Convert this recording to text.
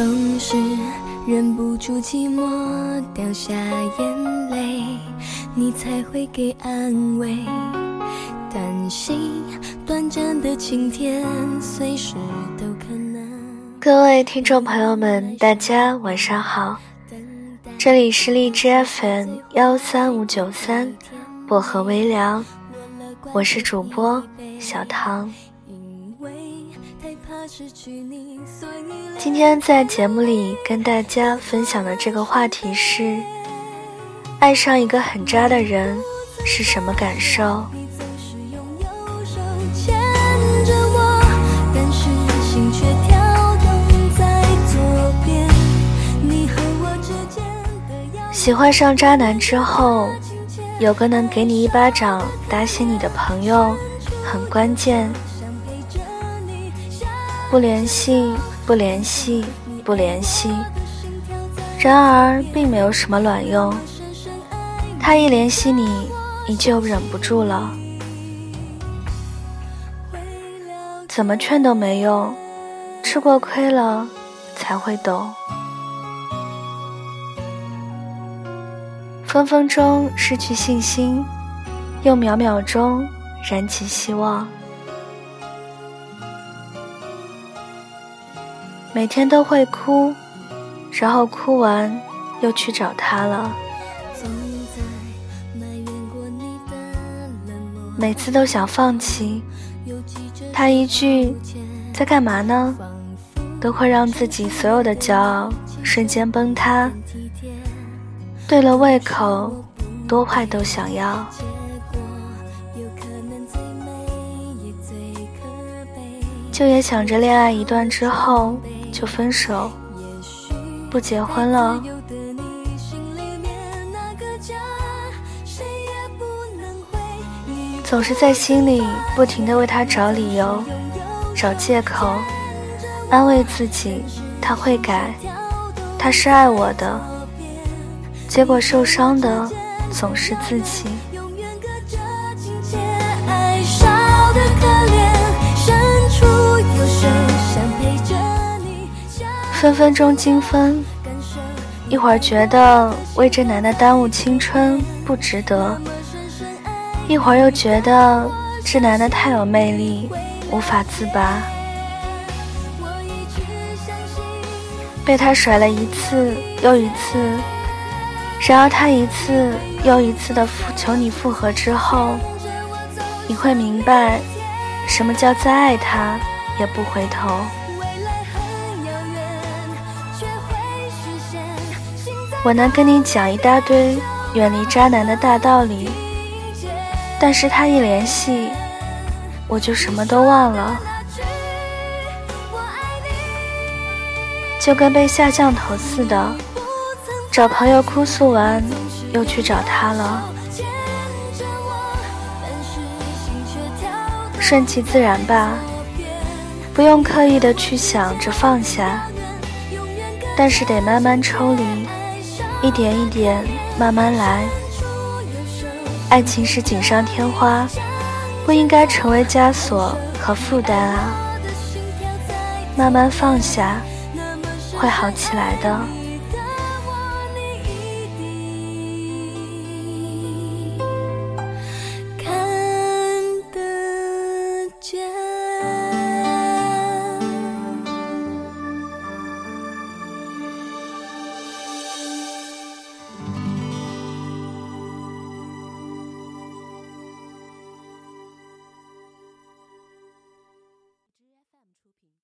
总是忍不住寂寞，掉下眼泪，你才会给安慰。担心短暂的晴天，随时都可能。各位听众朋友们，大家晚上好，这里是荔枝 FM 幺三五九三薄荷微凉，我是主播小唐。今天在节目里跟大家分享的这个话题是：爱上一个很渣的人是什么感受？喜欢上渣男之后，有个能给你一巴掌打醒你的朋友，很关键。不联系，不联系，不联系。然而并没有什么卵用。他一联系你，你就忍不住了。怎么劝都没用，吃过亏了才会懂。分分钟失去信心，又秒秒钟燃起希望。每天都会哭，然后哭完又去找他了。每次都想放弃，他一句“在干嘛呢”，都会让自己所有的骄傲瞬间崩塌。对了胃口，多坏都想要。就也想着恋爱一段之后就分手，不结婚了。总是在心里不停的为他找理由、找借口，安慰自己他会改，他是爱我的。结果受伤的总是自己。分分钟精分，一会儿觉得为这男的耽误青春不值得，一会儿又觉得这男的太有魅力，无法自拔。被他甩了一次又一次。然而，他一次又一次的求你复合之后，你会明白，什么叫再爱他也不回头。我能跟你讲一大堆远离渣男的大道理，但是他一联系，我就什么都忘了，就跟被下降头似的。找朋友哭诉完，又去找他了。顺其自然吧，不用刻意的去想着放下，但是得慢慢抽离，一点一点慢慢来。爱情是锦上添花，不应该成为枷锁和负担啊！慢慢放下，会好起来的。